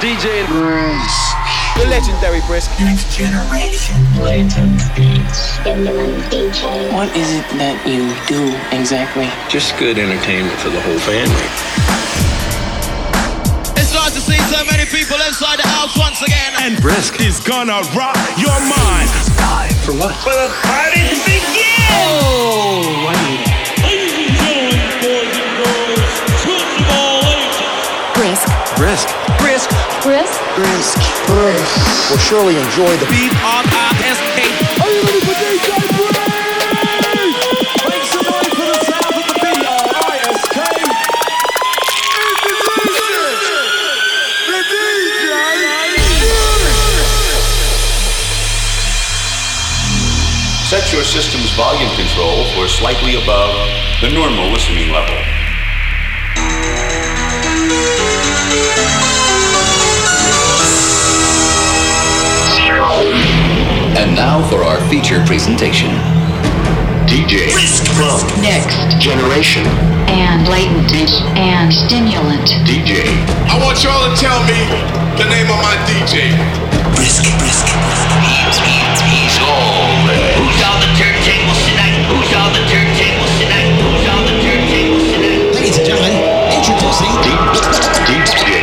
DJ Brisk. The legendary Brisk. Next generation. Latent beats. What is it that you do exactly? Just good entertainment for the whole family. It's nice to see so many people inside the house once again. And Brisk is gonna rock your mind. Time for what? For the party to begin! Oh, I Brisk. Brisk. Brisk. Brisk. Will surely enjoy the B R I S K. Are you ready for DJ Brisk? Make some noise for the sound of the B-R-I-S-K. Set your system's volume control for slightly above the normal listening level. And now for our feature presentation. DJ Next Generation. And latent. And stimulant. DJ. I want y'all to tell me the name of my DJ. Brisk, brisk. Who's on the turntables tonight? Who's on the turntables tonight? Who's on the turntables tonight? Ladies and gentlemen, introducing DJ.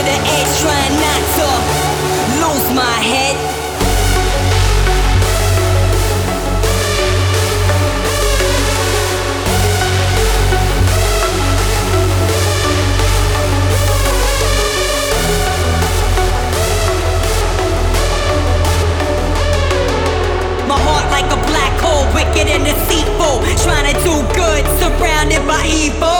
to the edge, trying not to lose my head. My heart like a black hole, wicked and deceitful, trying to do good, surrounded by evil.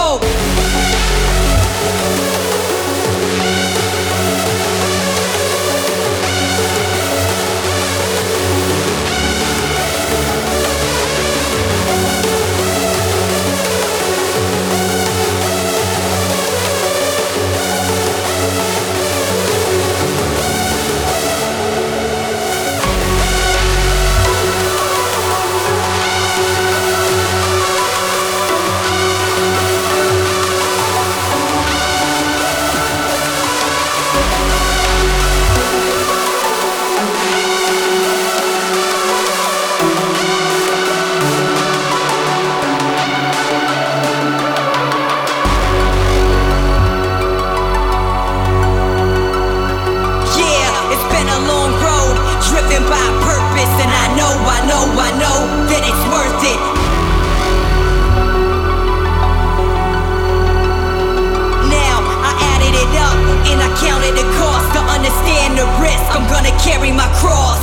I'm gonna carry my cross.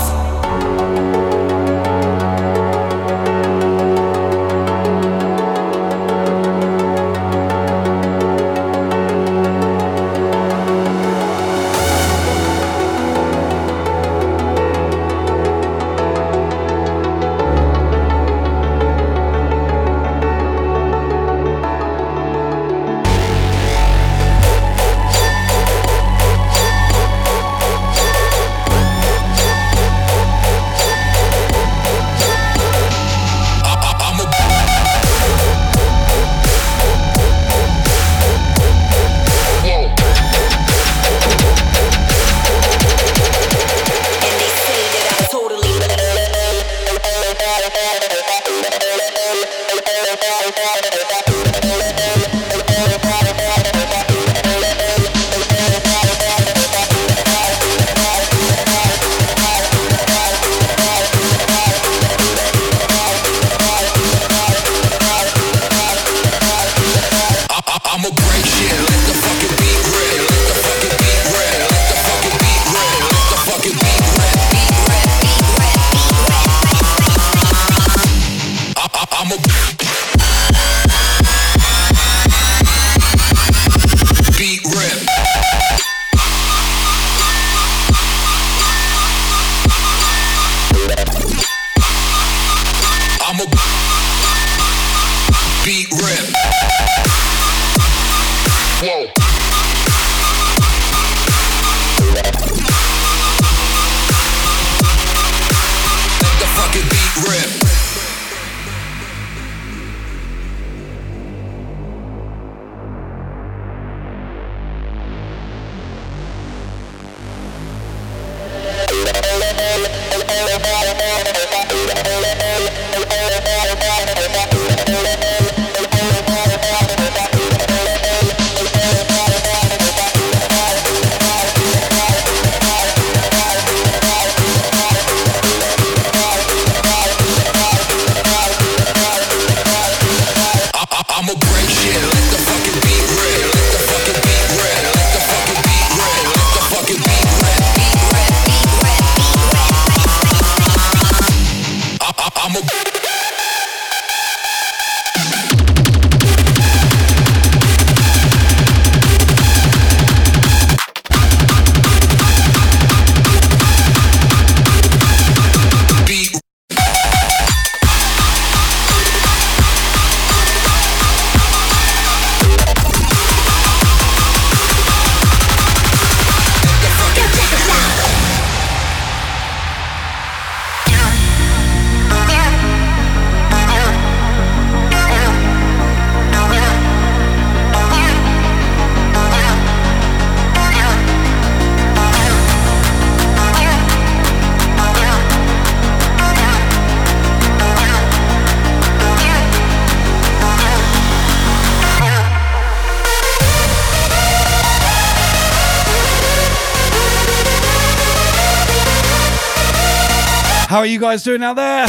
How are you guys doing out there?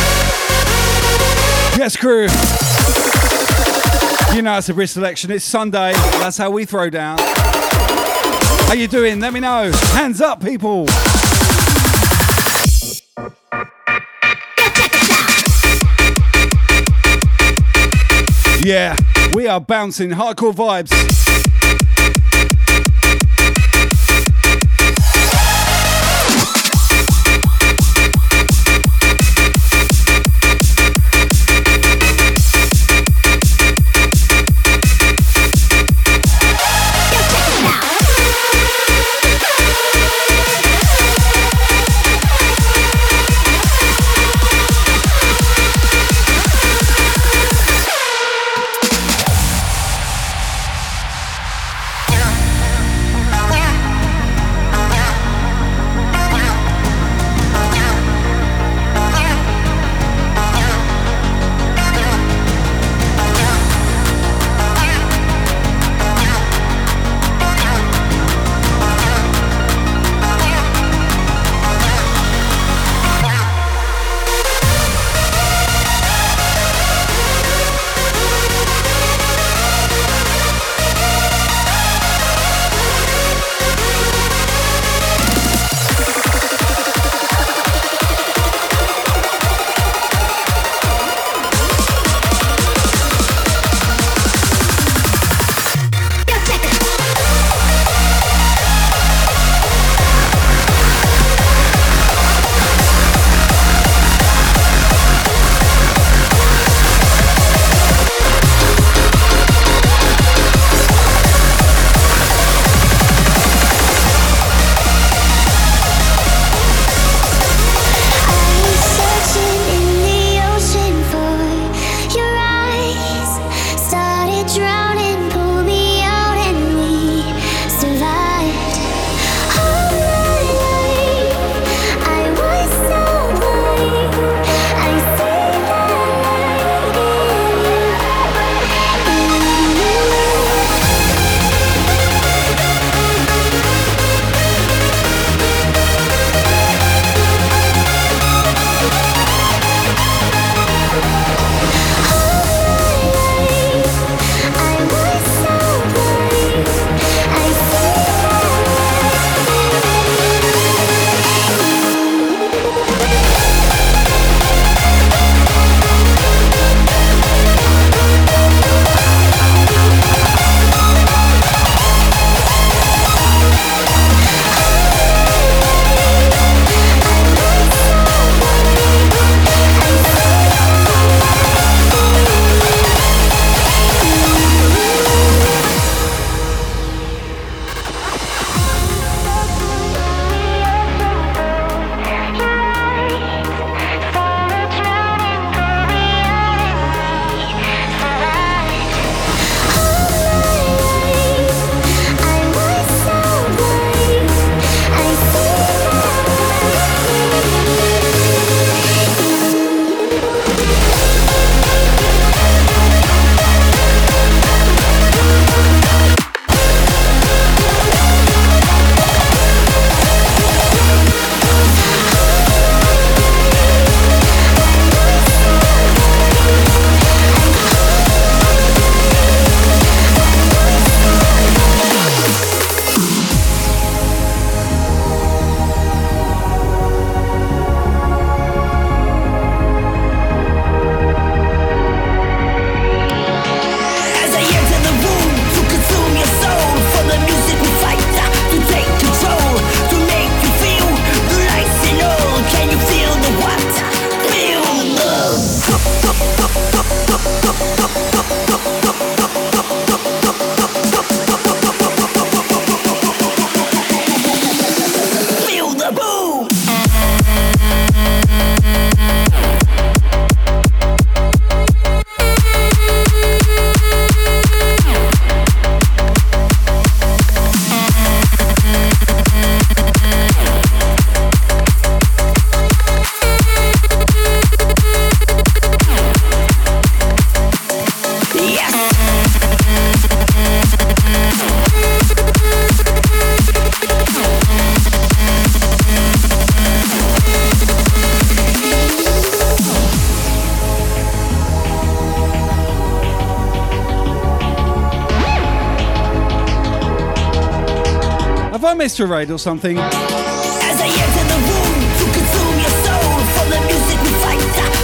Yes, crew. You know it's a Brisk selection. It's Sunday. That's how we throw down. How you doing? Let me know. Hands up, people. Yeah, we are bouncing hardcore vibes.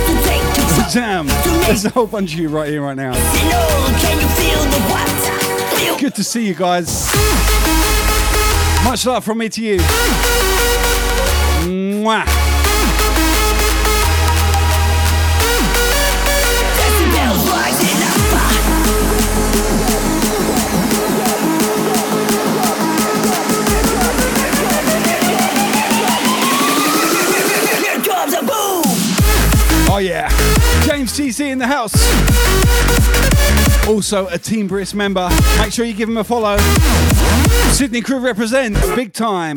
To take control. Damn, there's a whole bunch of you right here, right now. Can you feel the what? Feel Good to see you guys. Much love from me to you. Mwah. Oh yeah, James TC in the house. Also a Team Brisk member. Make sure you give him a follow. Sydney crew represent big time.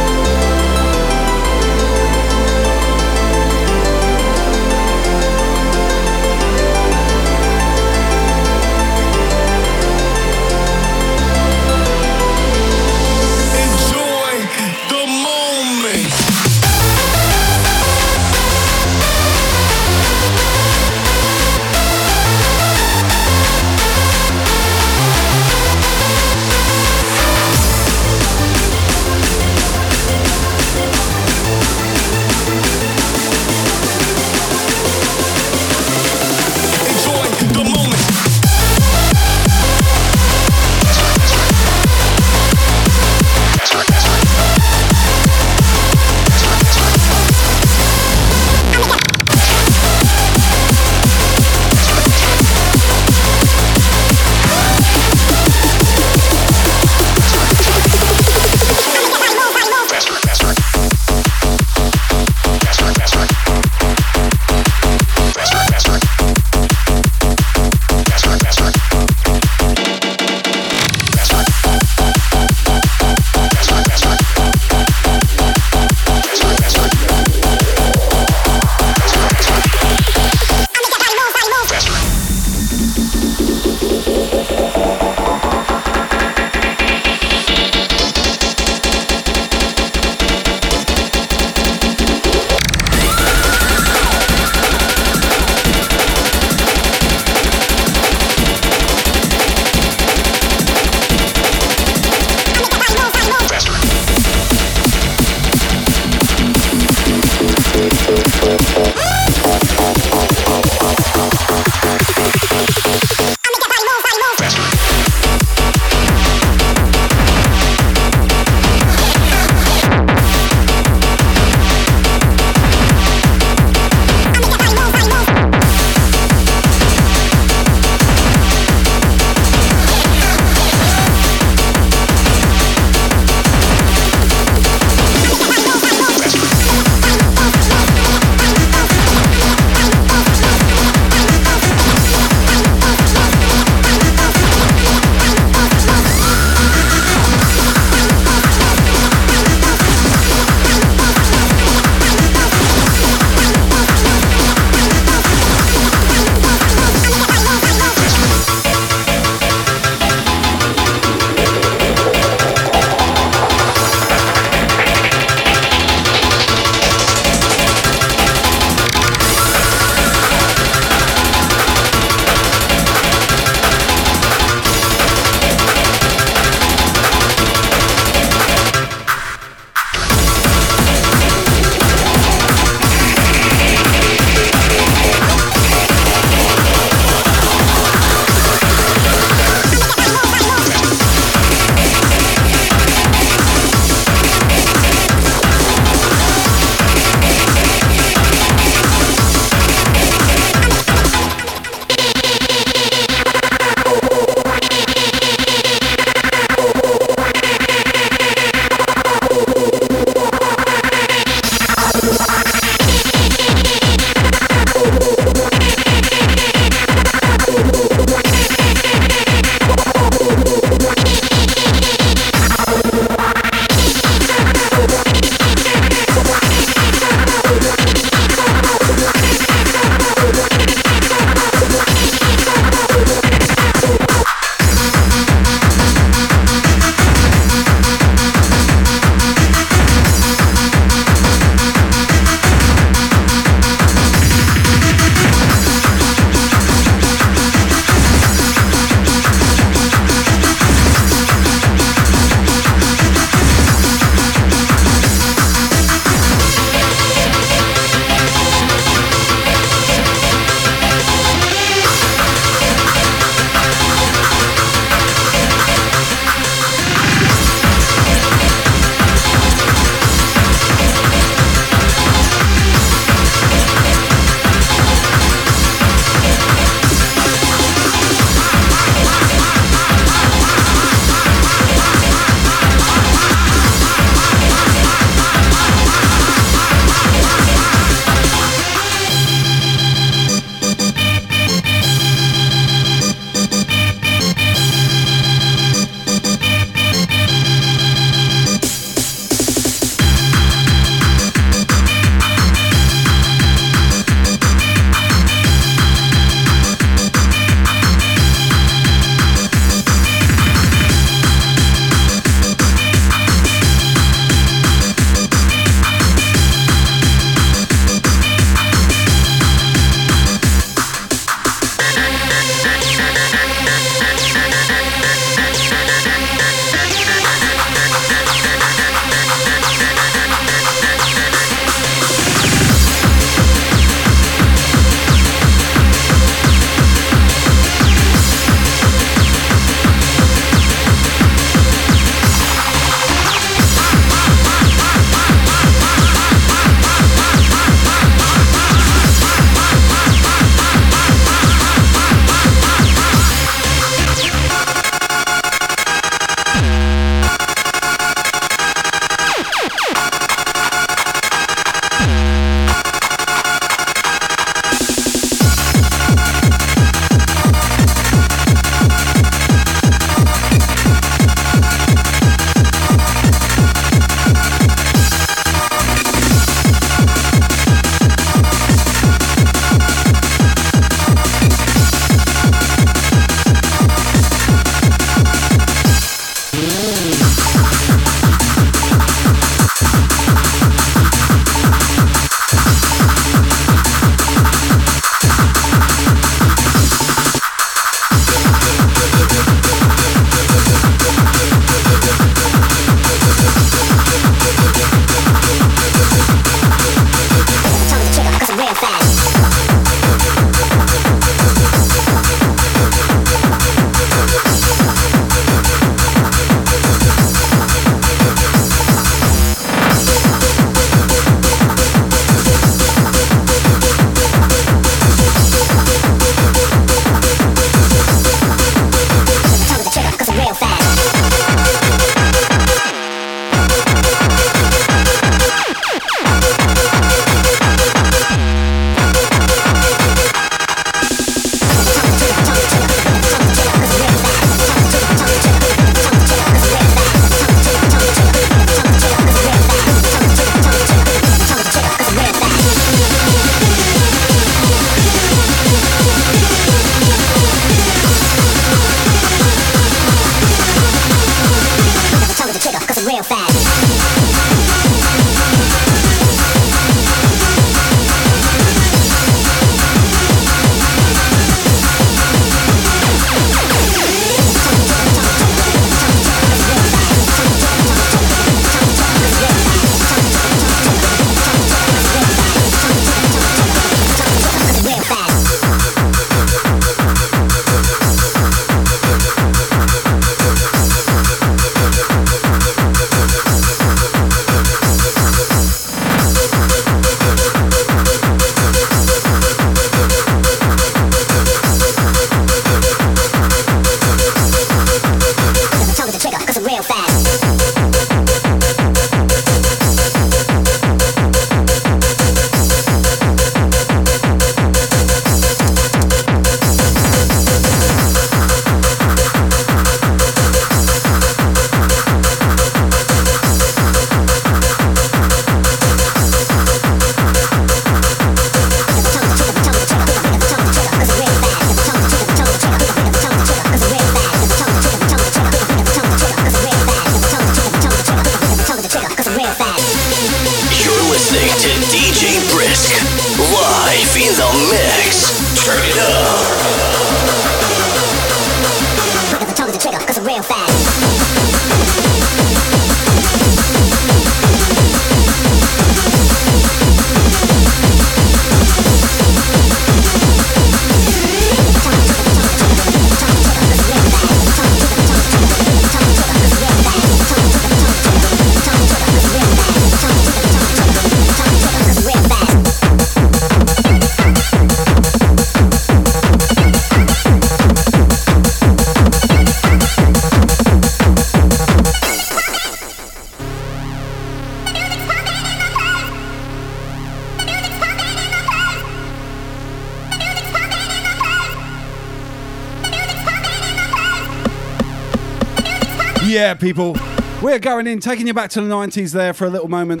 Yeah, people. We're going in, taking you back to the 90s there for a little moment.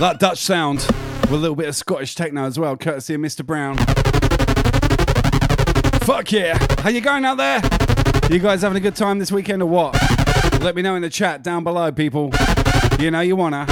That Dutch sound with a little bit of Scottish techno as well, courtesy of Mr. Brown. Fuck yeah. How you going out there? You guys having a good time this weekend or what? Let me know in the chat down below, people. You know you wanna.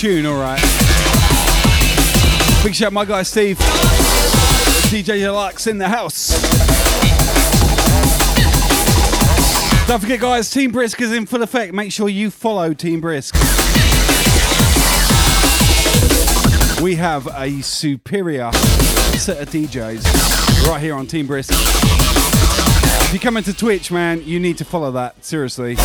Tune, alright. Big shout out my guy Steve. DJ Deluxe in the house. Don't forget, guys, Team Brisk is in full effect. Make sure you follow Team Brisk. We have a superior set of DJs right here on Team Brisk. If you come into Twitch, man, you need to follow that. Seriously.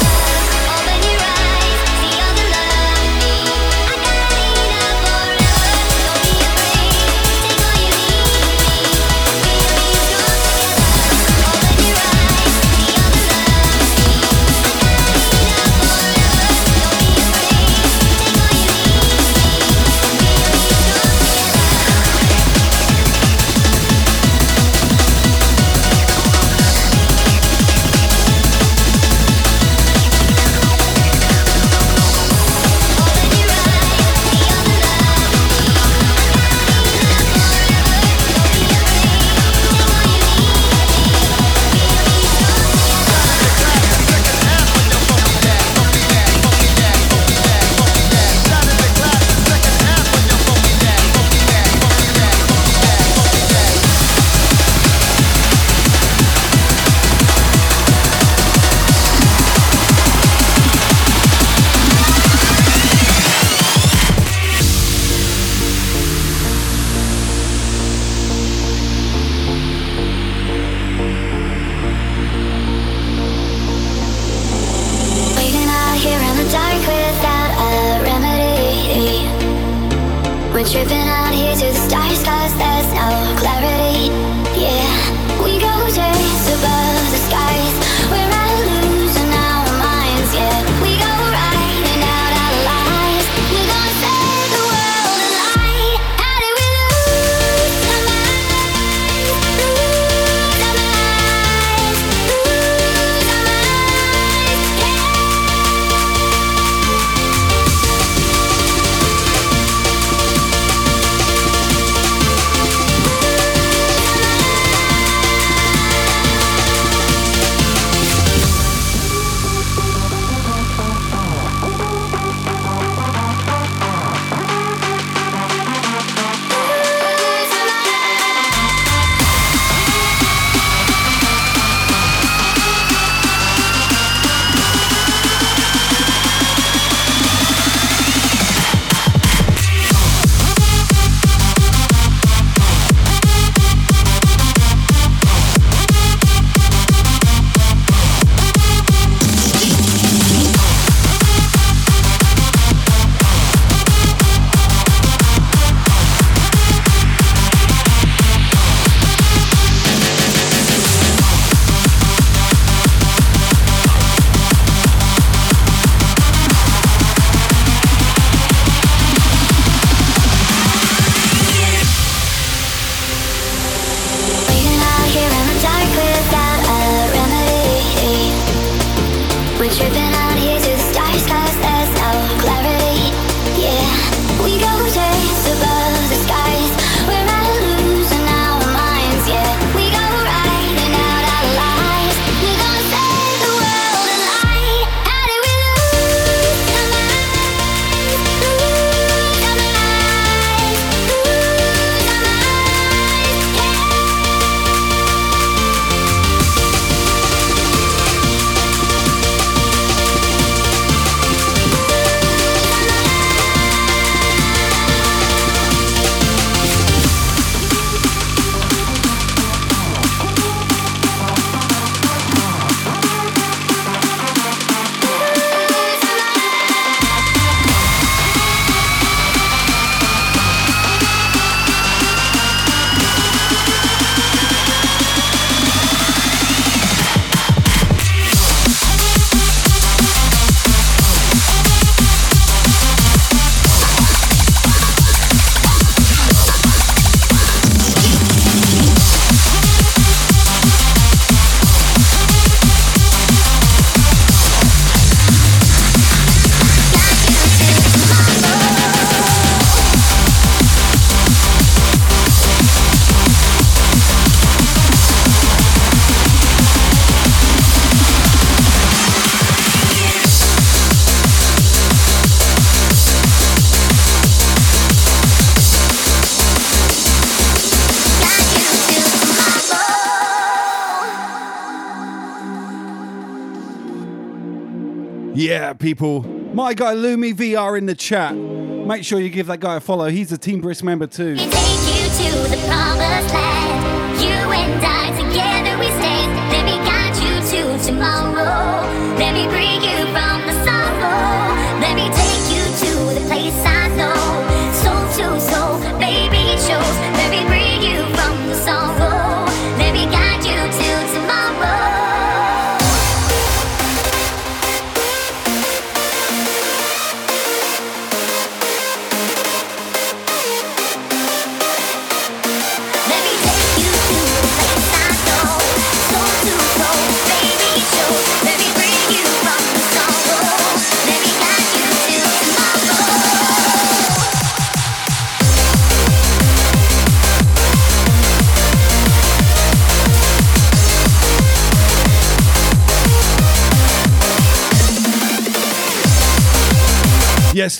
people. My guy Lumi VR in the chat. Make sure you give that guy a follow. He's a Team Brisk member too.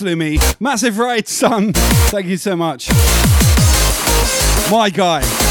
Lumi. Massive raid, son. Thank you so much. My guy.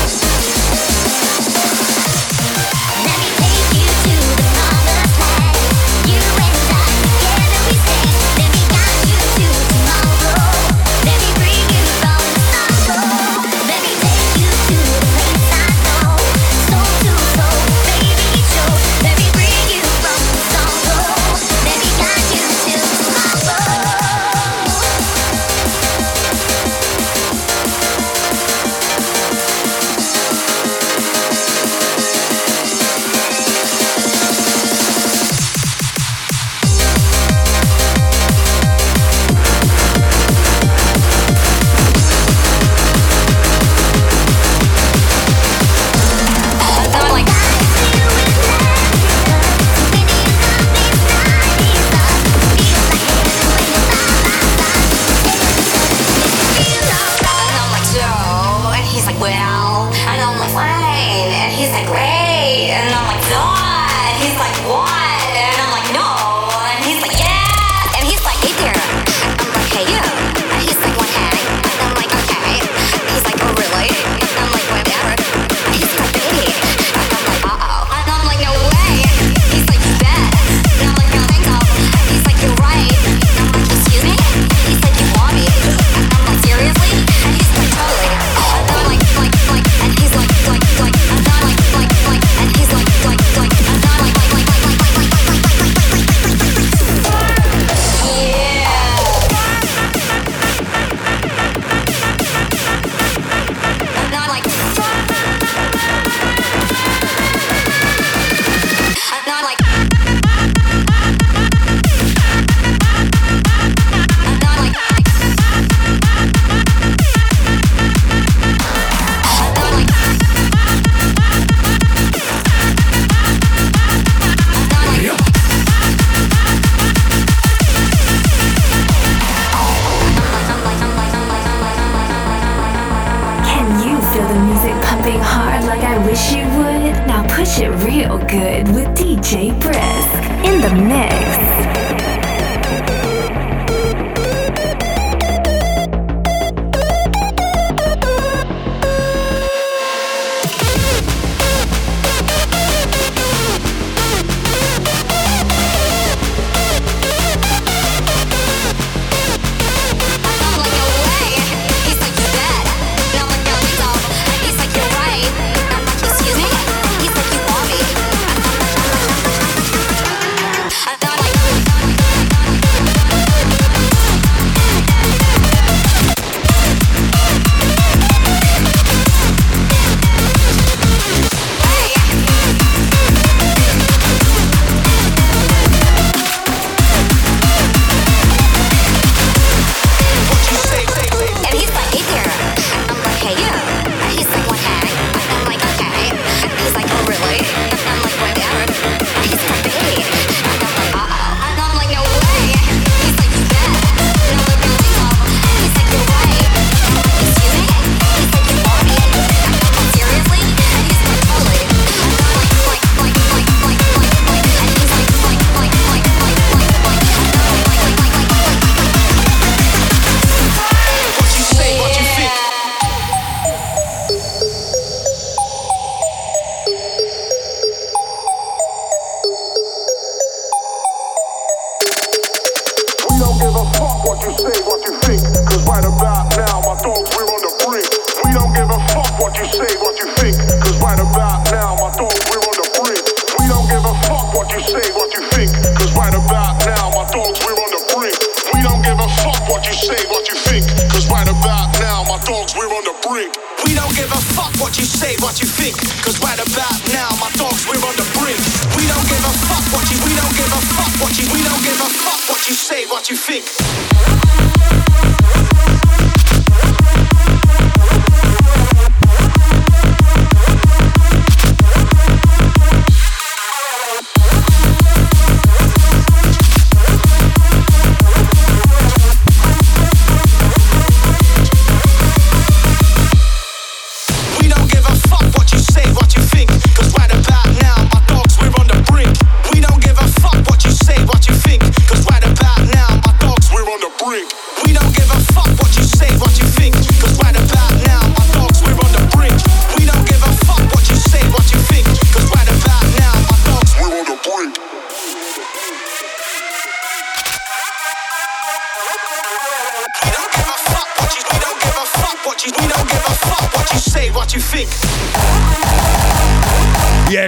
what you think, cause why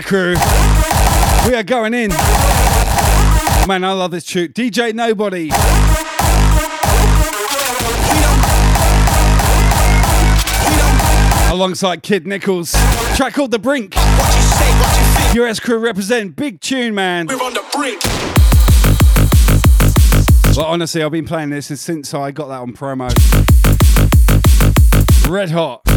crew. We are going in. Man, I love this tune. DJ Nobody. Alongside Kid Nickles. Track called The Brink. What you US crew represent. Big tune, man. We're on the brink. Well, honestly, I've been playing this since I got that on promo. Red hot.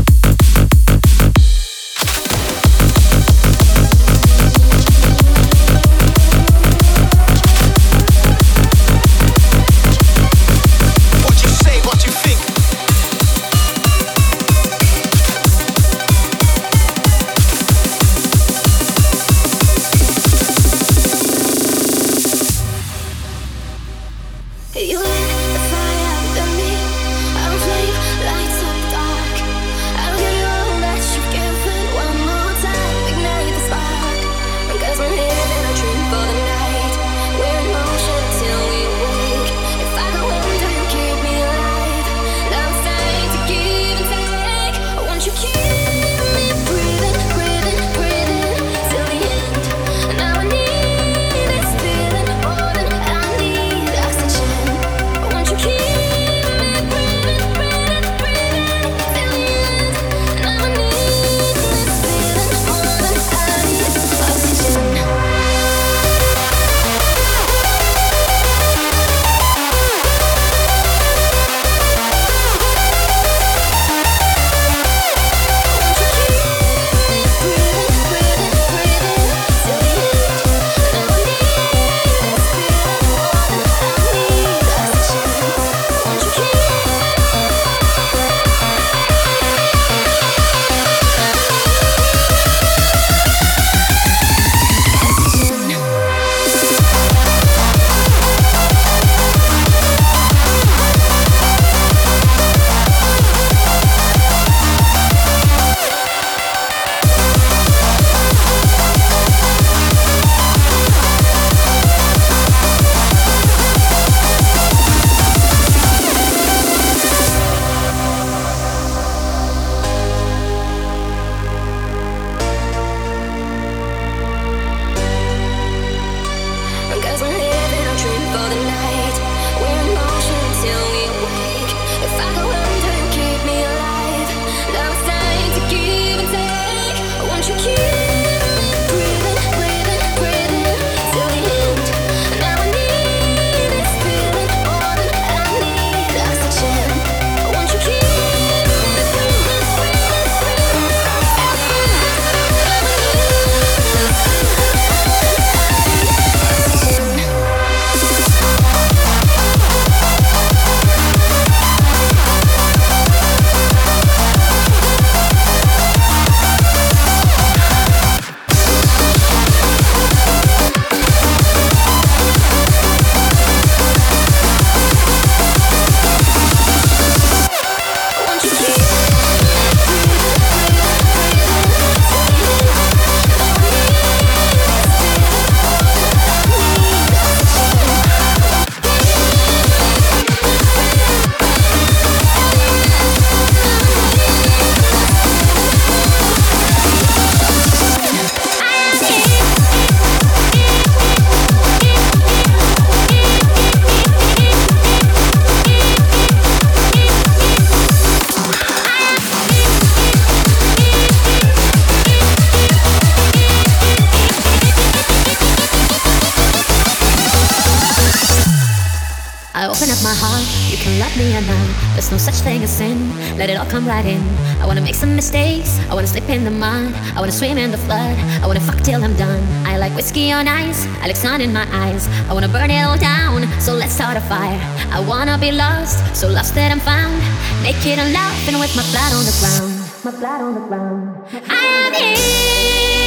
sleep in the mud. I wanna swim in the flood. I wanna fuck till I'm done. I like whiskey on ice. I like sun in my eyes. I wanna burn it all down. So let's start a fire. I wanna be lost. So lost that I'm found. Naked and laughing with my blood on the ground. My blood on the ground. I am here.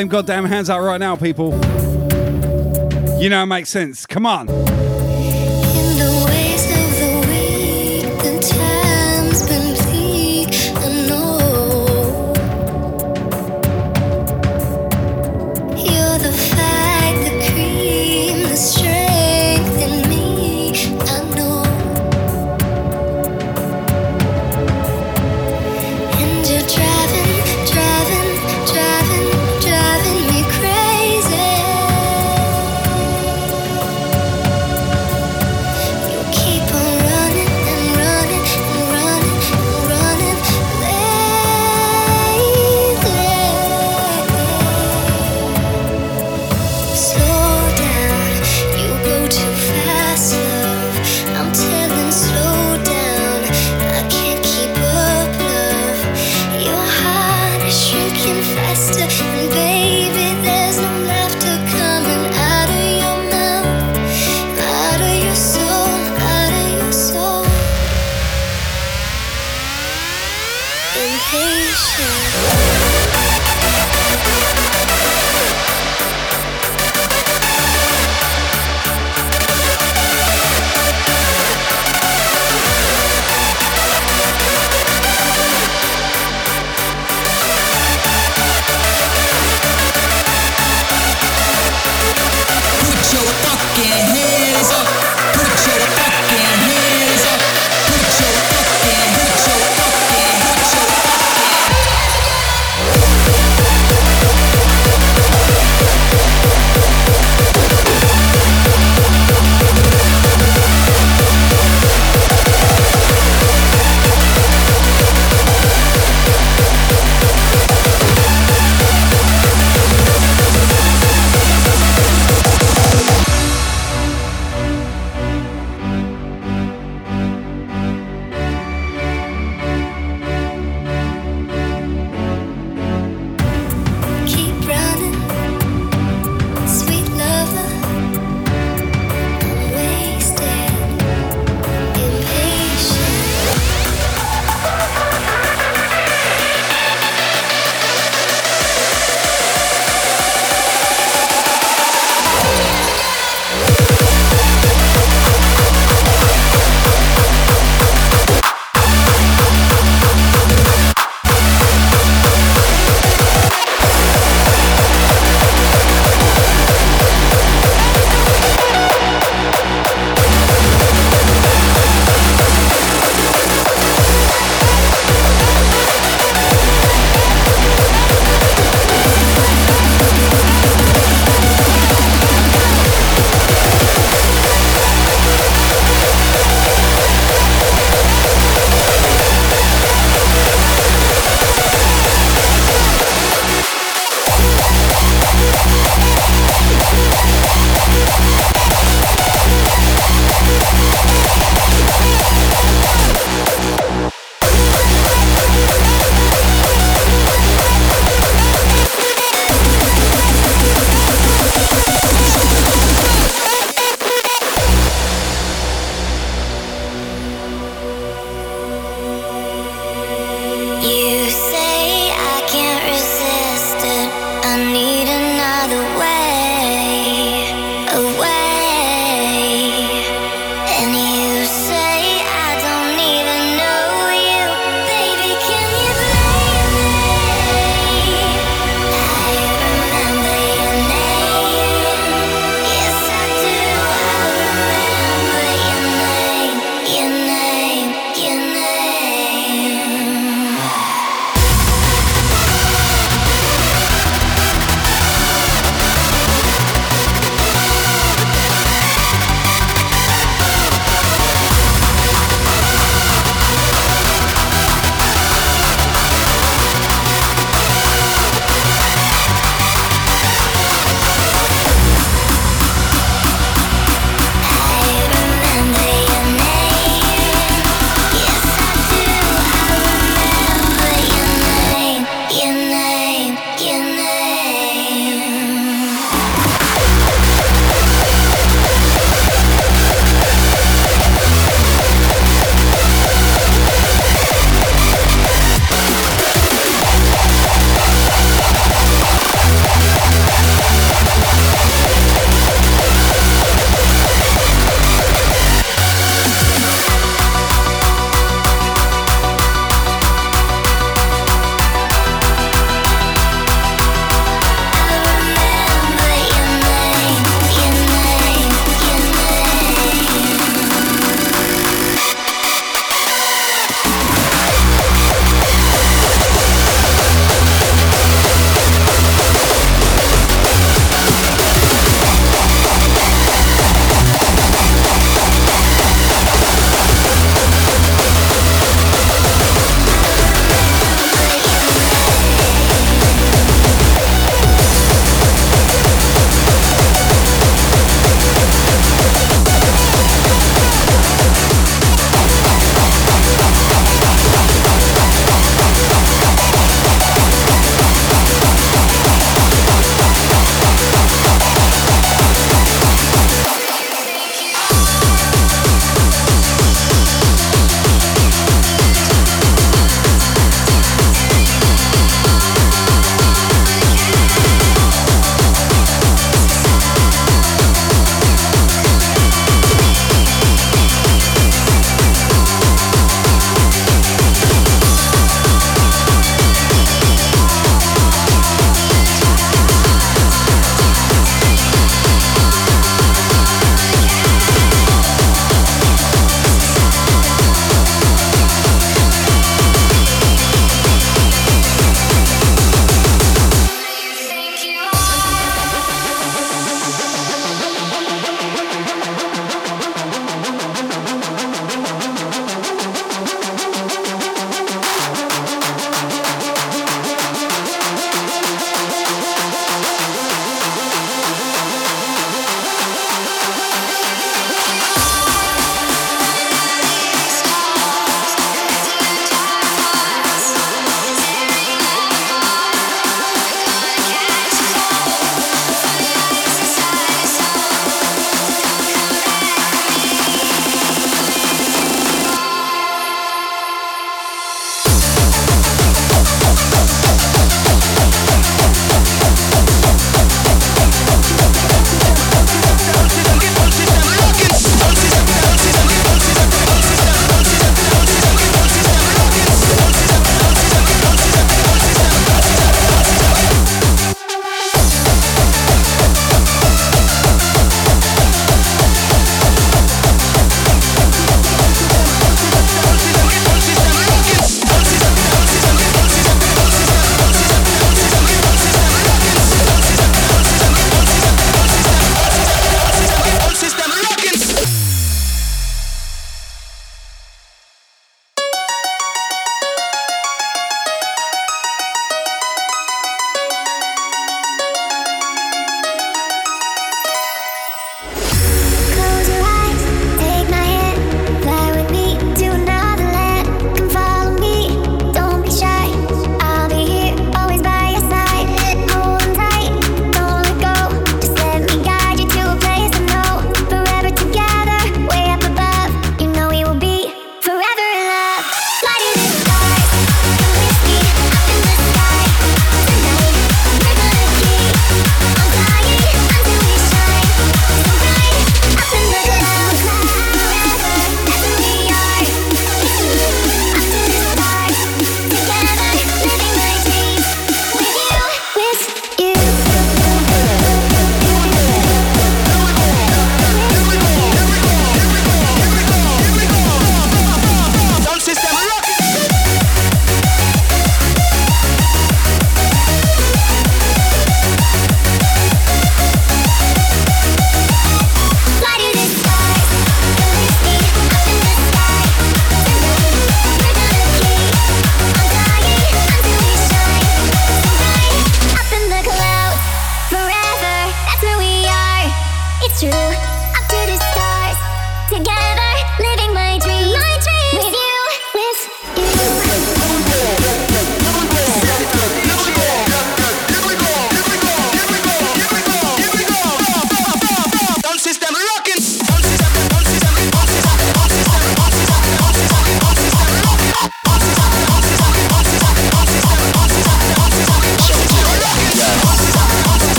Them goddamn hands up right now, people. You know it makes sense. Come on.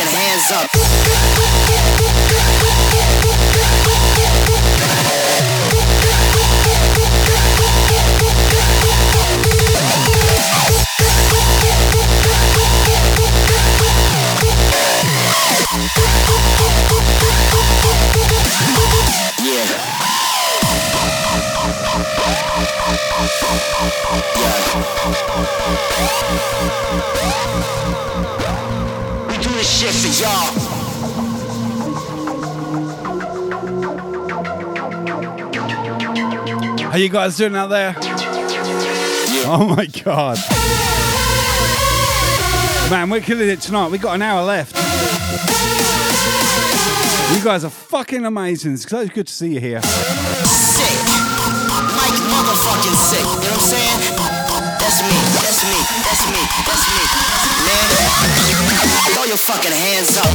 fucking hands up. How you guys doing out there? Oh my god. Man, we're killing it tonight. We got an hour left. You guys are fucking amazing. It's so good to see you here. Sick. Like motherfucking sick. You know what I'm saying? That's me. That's me. That's me. That's me. Man, throw your fucking hands up.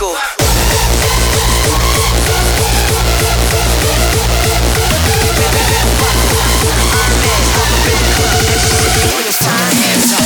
go. When it's time, hands up.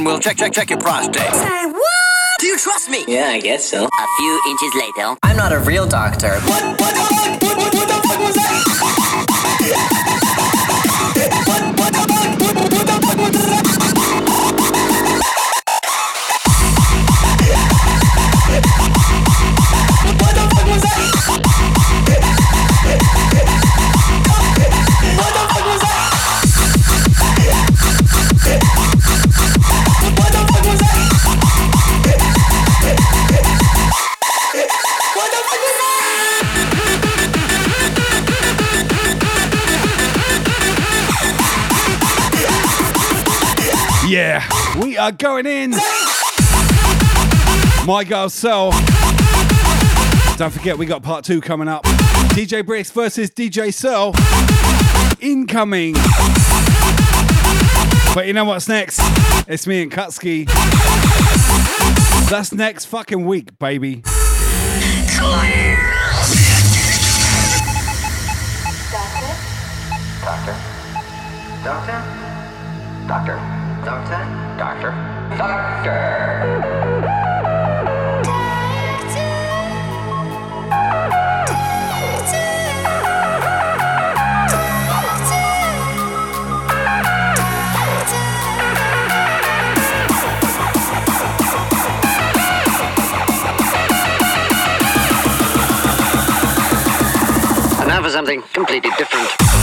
And we'll check check check your prostate. Say what? Do you trust me? Yeah, I guess so. A few inches later. I'm not a real doctor. What, what, what, what, what, what the fuck was that? What, what, what, what, what, what the fuck was that? Yeah, we are going in. My girl Cell. Don't forget, we got part two coming up. DJ Brisk versus DJ Cell. Incoming. But you know what's next? It's me and Kutski. That's next fucking week, baby. Doctor? Doctor? Doctor? Doctor? Doctor? Doctor! And now for something completely different.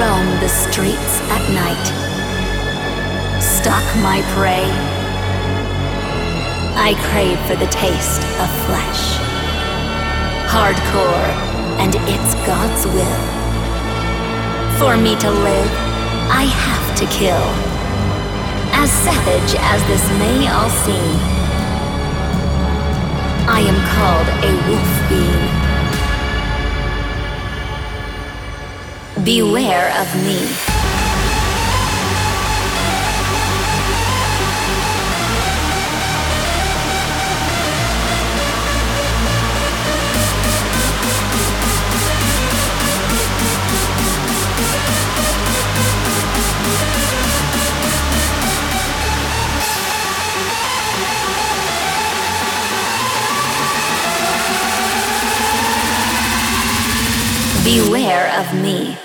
roam the streets at night, stalk my prey. I crave for the taste of flesh, hardcore, and it's God's will. For me to live, I have to kill. As savage as this may all seem, I am called a wolf being. Beware of me. Beware of me.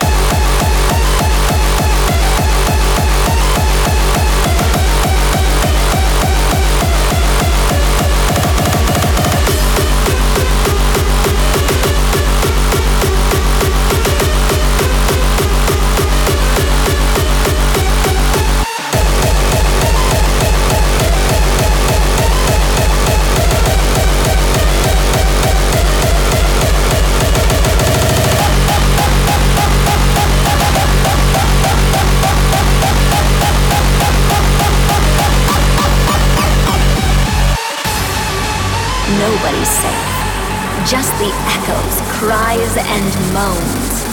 And moans.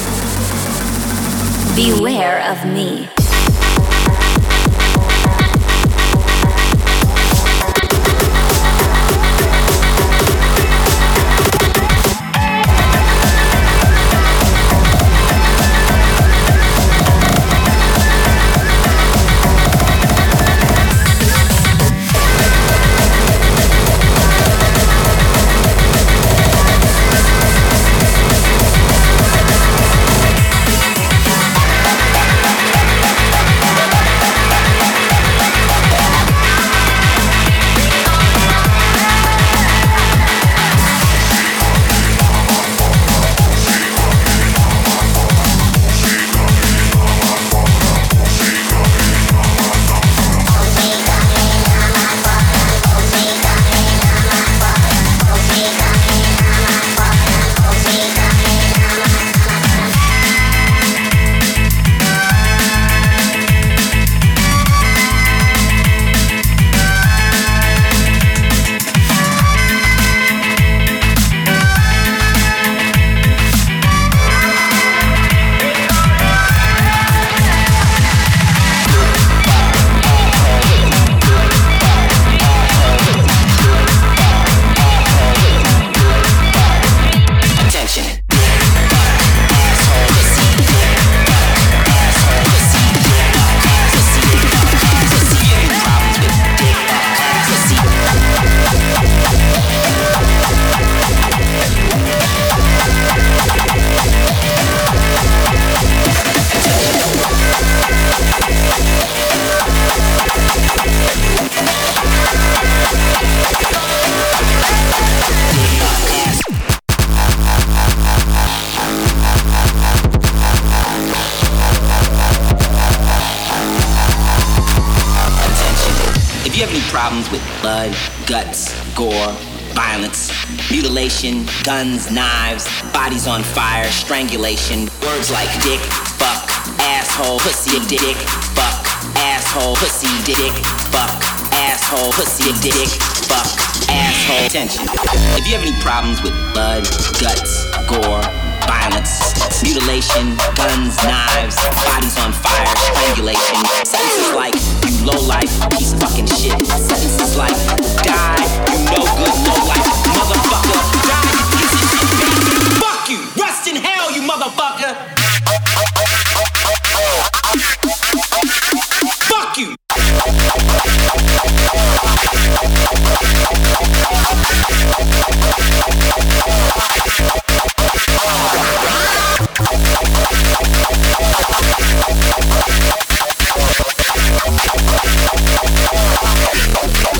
Beware of me. Problems with blood, guts, gore, violence, mutilation, guns, knives, bodies on fire, strangulation, words like dick, fuck, asshole, pussy, dick, fuck, asshole, pussy, dick, fuck, asshole, pussy, dick, fuck, asshole. Attention. If you have any problems with blood, guts, gore, violence, mutilation, guns, knives, bodies on fire, strangulation. Sentences like, you low life, piece of fucking shit. Sentences like, die, you no good, low life, motherfucker. Die. Fuck you, rest in hell, you motherfucker. Fuck you. Attention,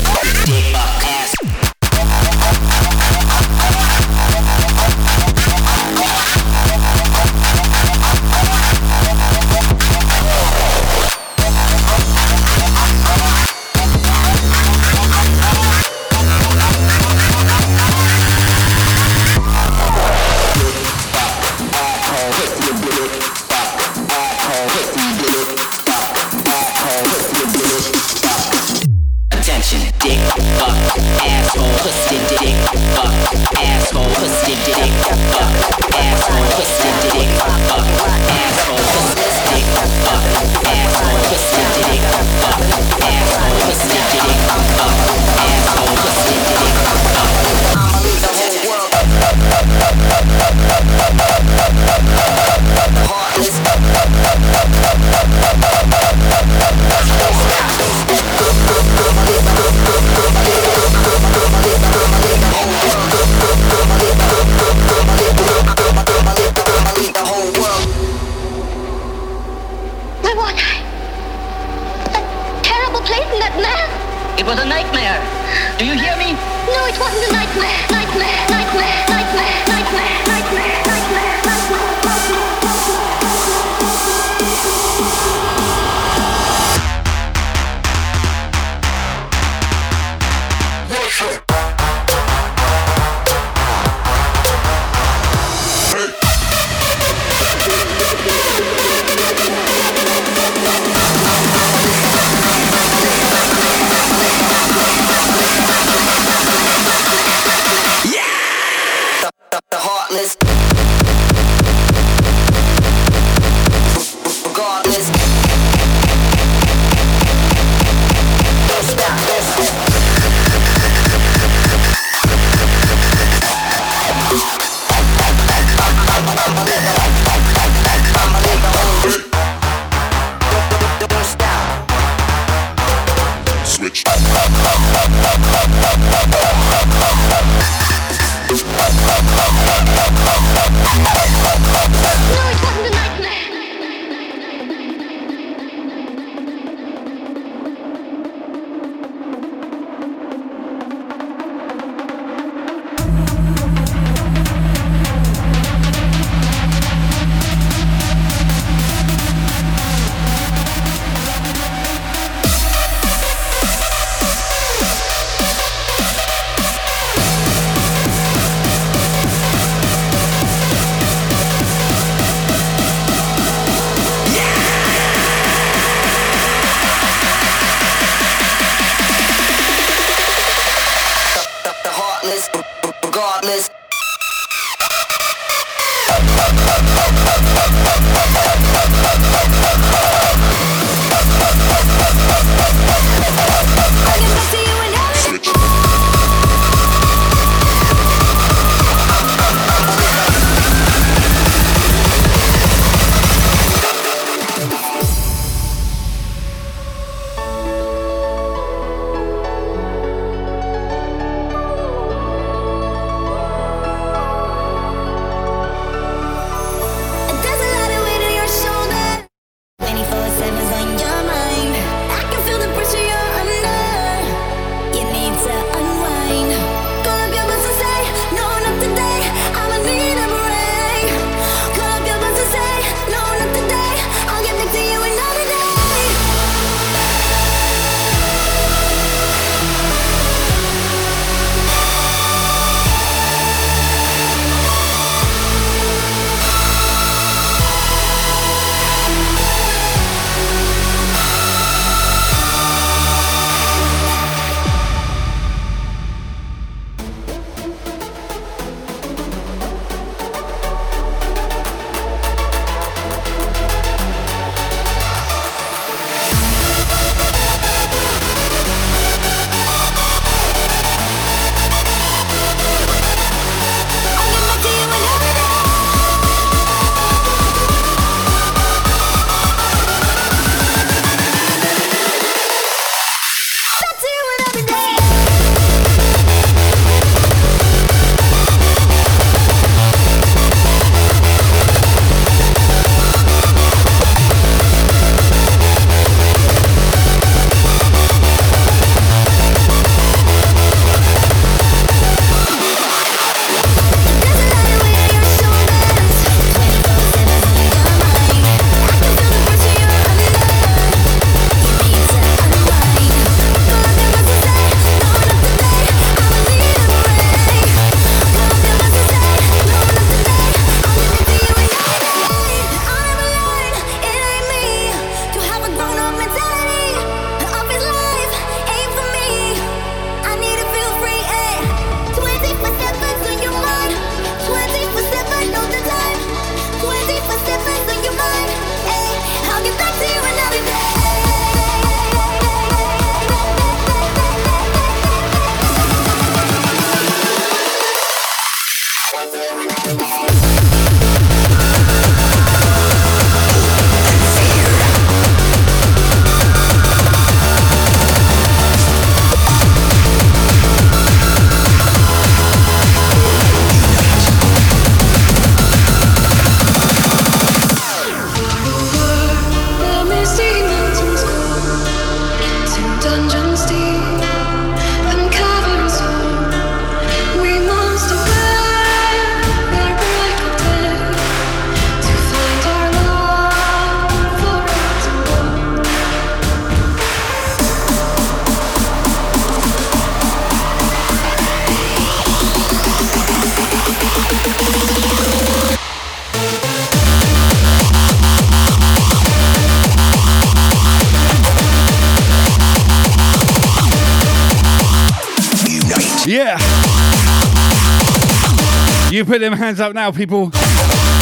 put them hands up now, people.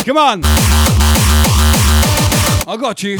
Come on. I got you.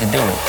To do it.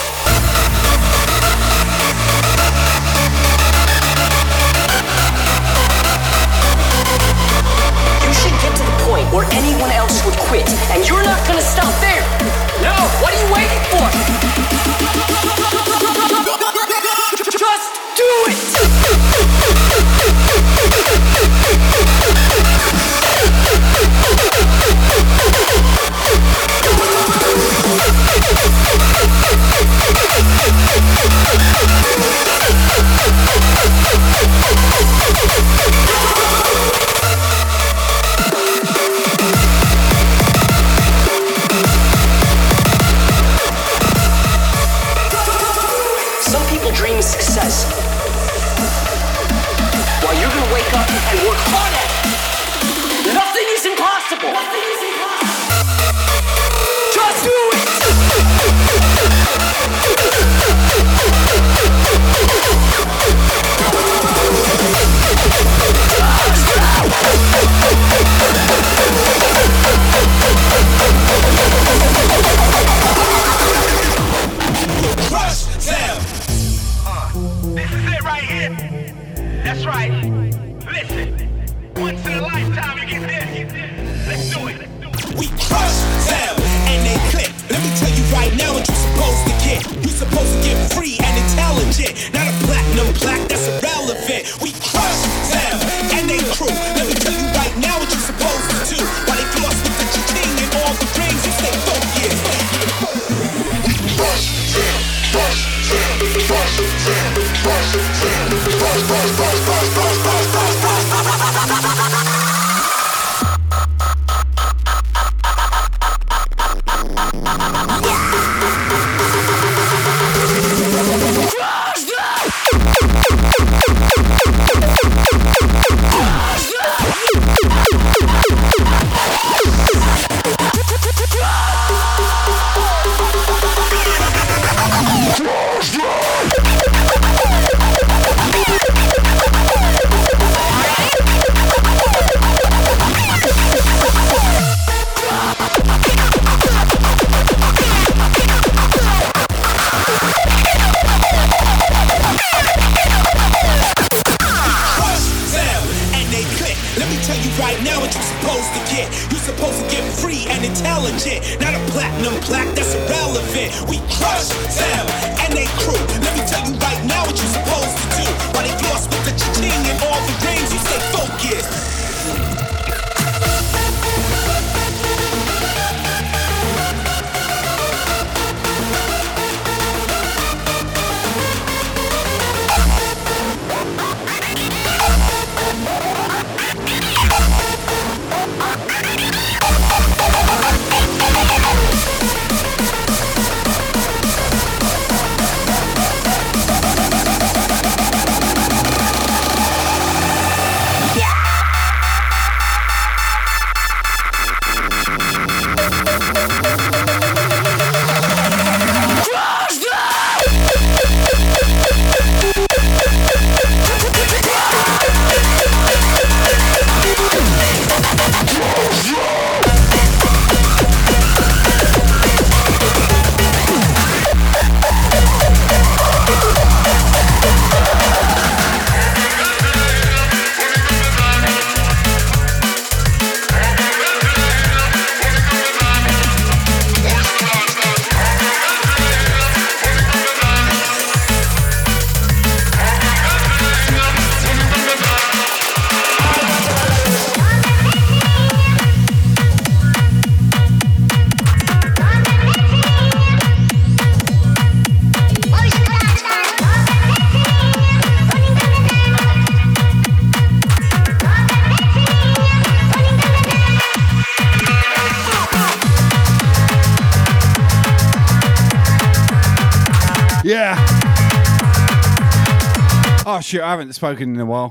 Shit, I haven't spoken in a while.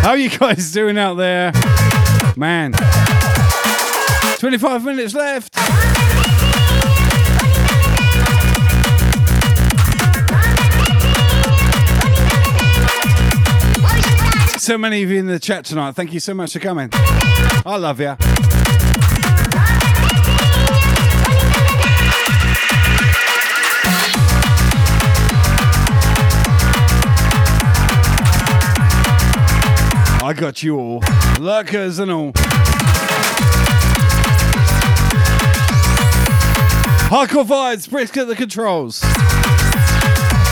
How you guys doing out there? Man. 25 minutes left. So many of you in the chat tonight. Thank you so much for coming. I love you. I got you all. Lurkers and all. Hardcore vibes, Brisk at the controls.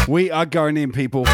We are going in, people.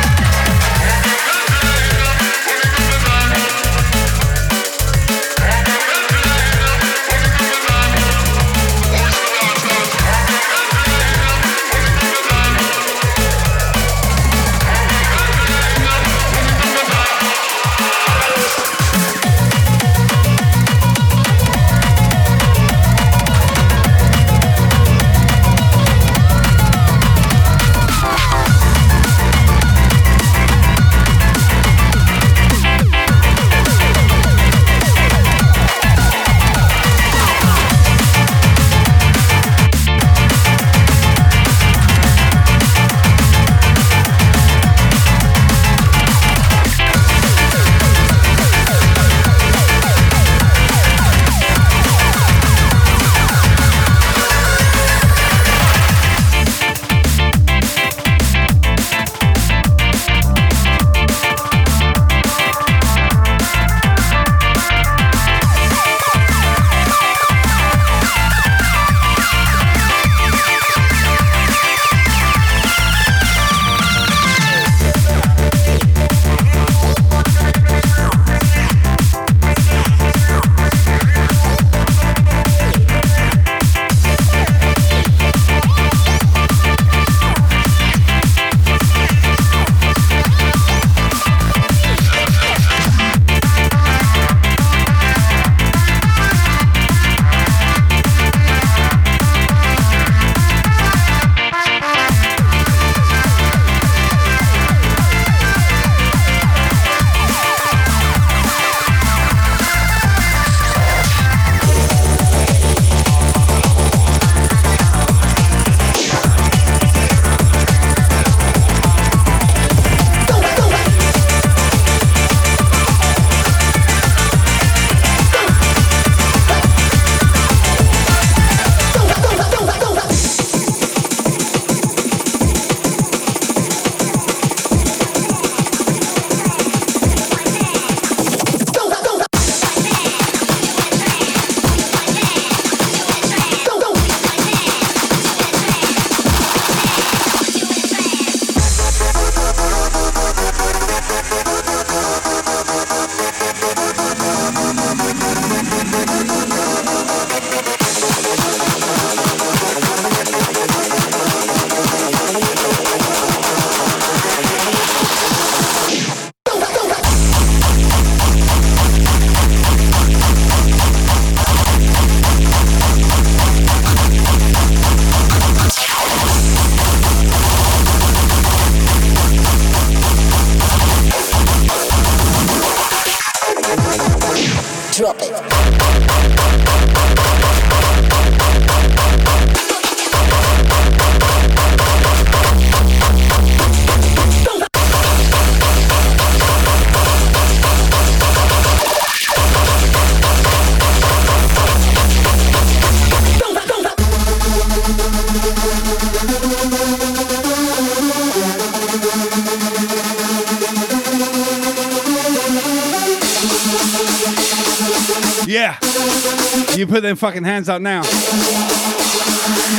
Put them fucking hands up now.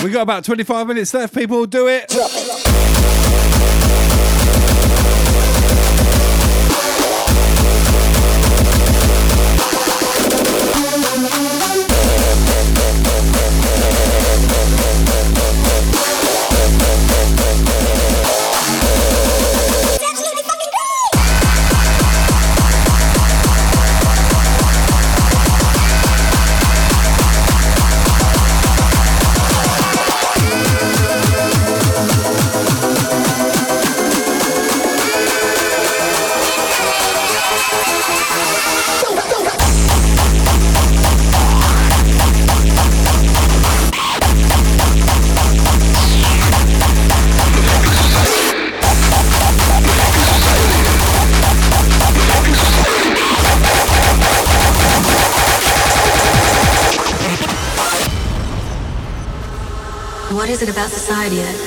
We got about 25 minutes left, people. Do it. inside yet.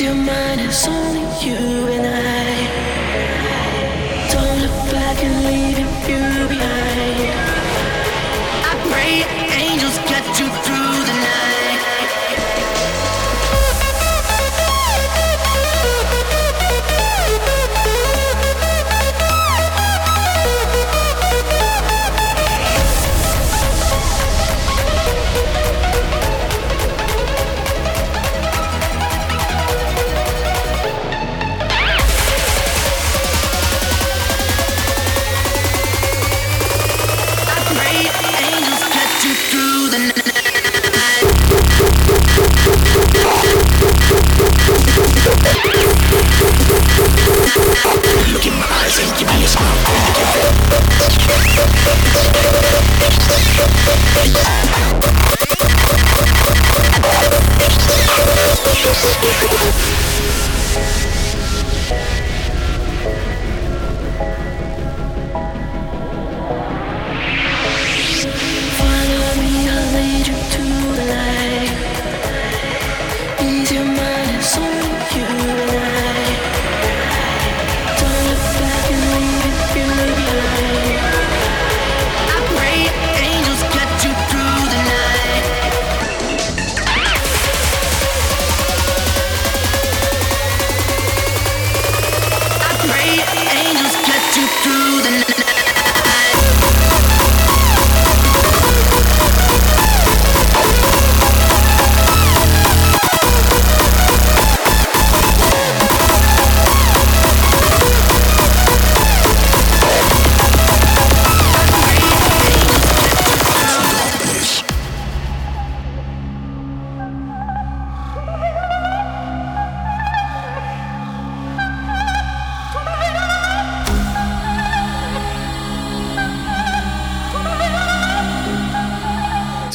your mind, it's only you.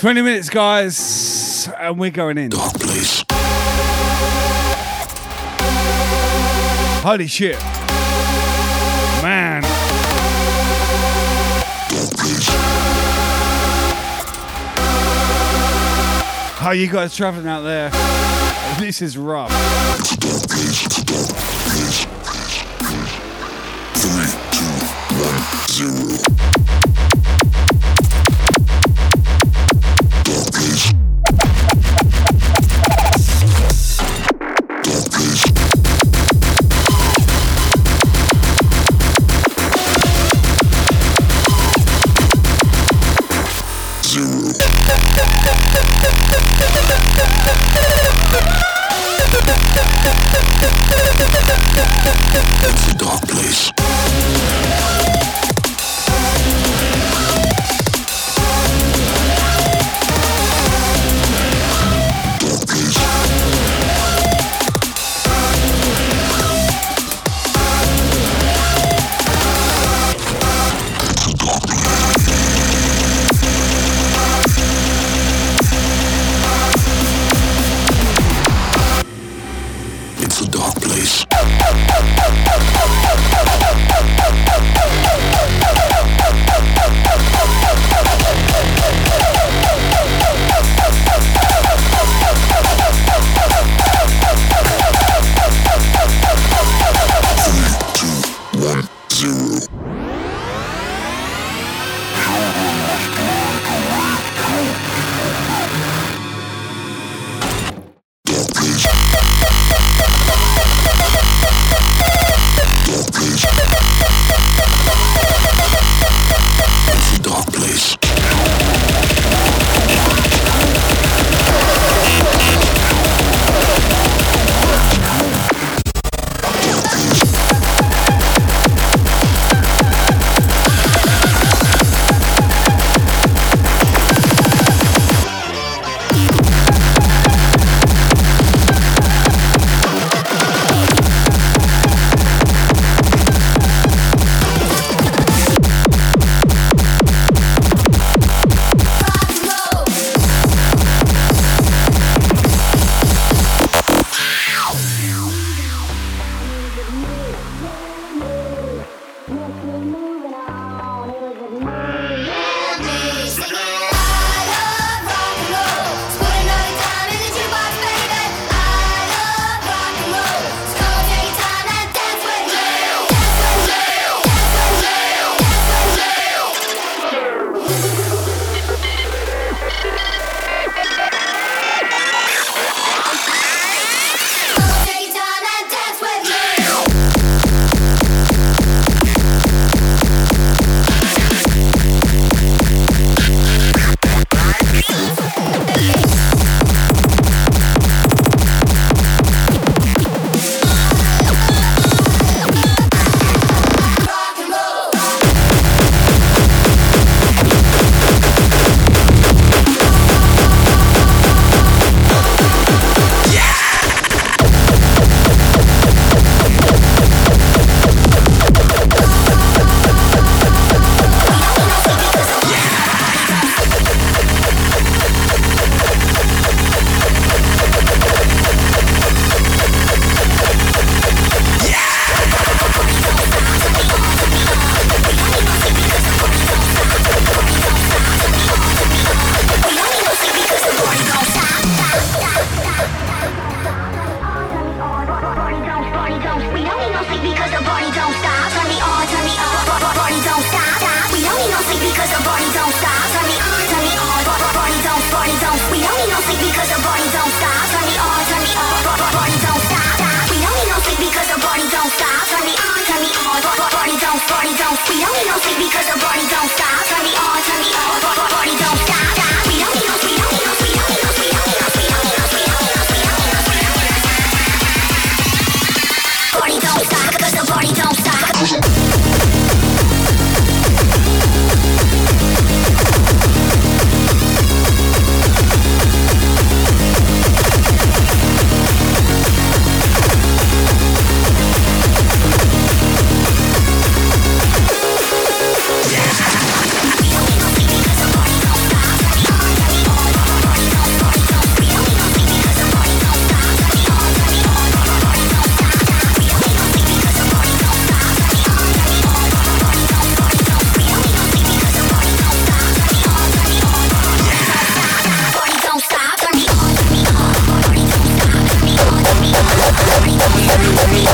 20 minutes, guys, and we're going in. Dark place. Holy shit. Man. Dark place. How you guys traveling out there? This is rough. It's a. It's a. Three, two, one, zero.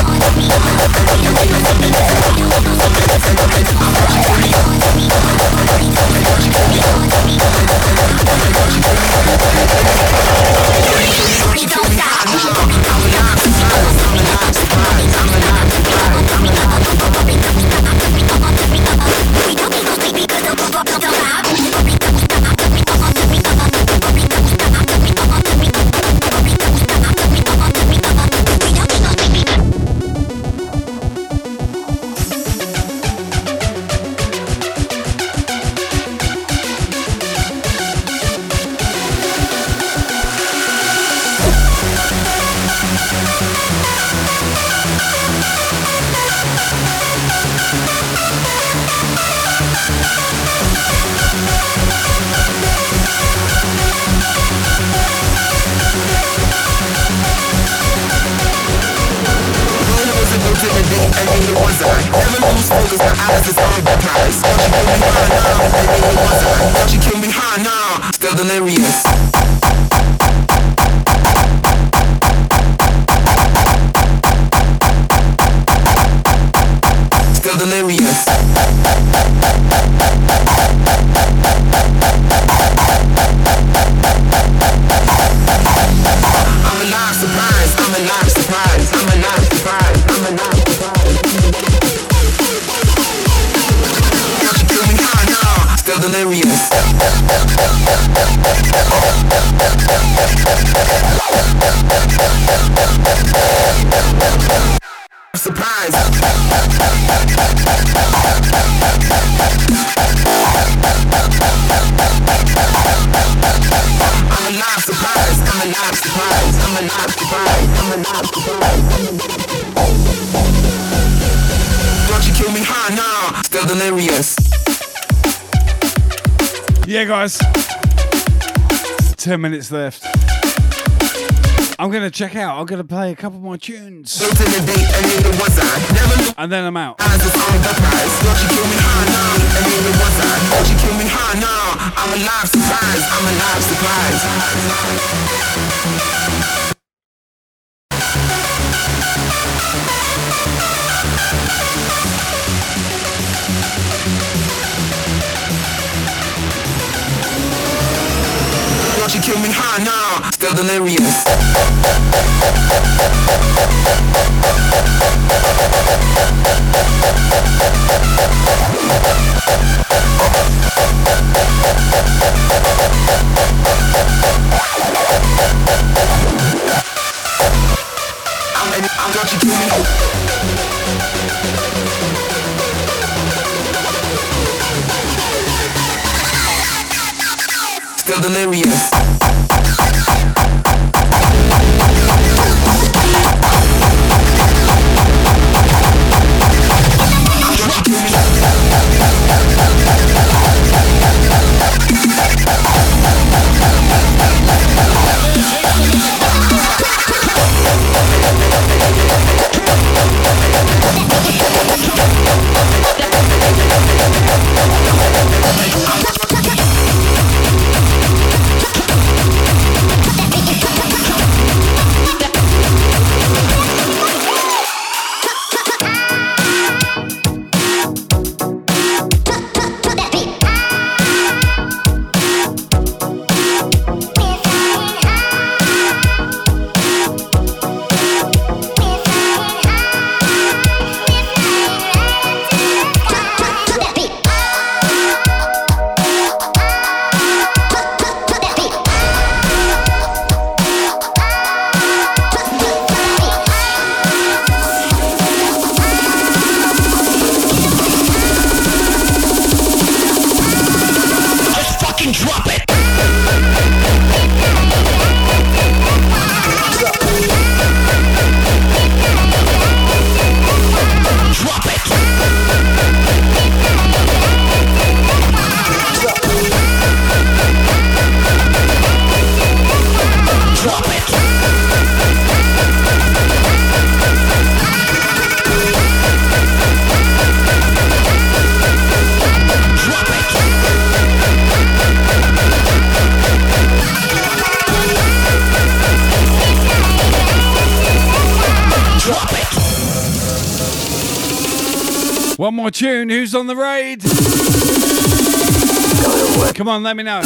Oh, oh, oh, minutes left. I'm going to check out. I'm going to play a couple more tunes. And then I'm out. I'm surprise. I'm surprise. delirious. tune. Who's on the raid? Come on, let me know.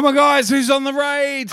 Come on, guys, who's on the raid?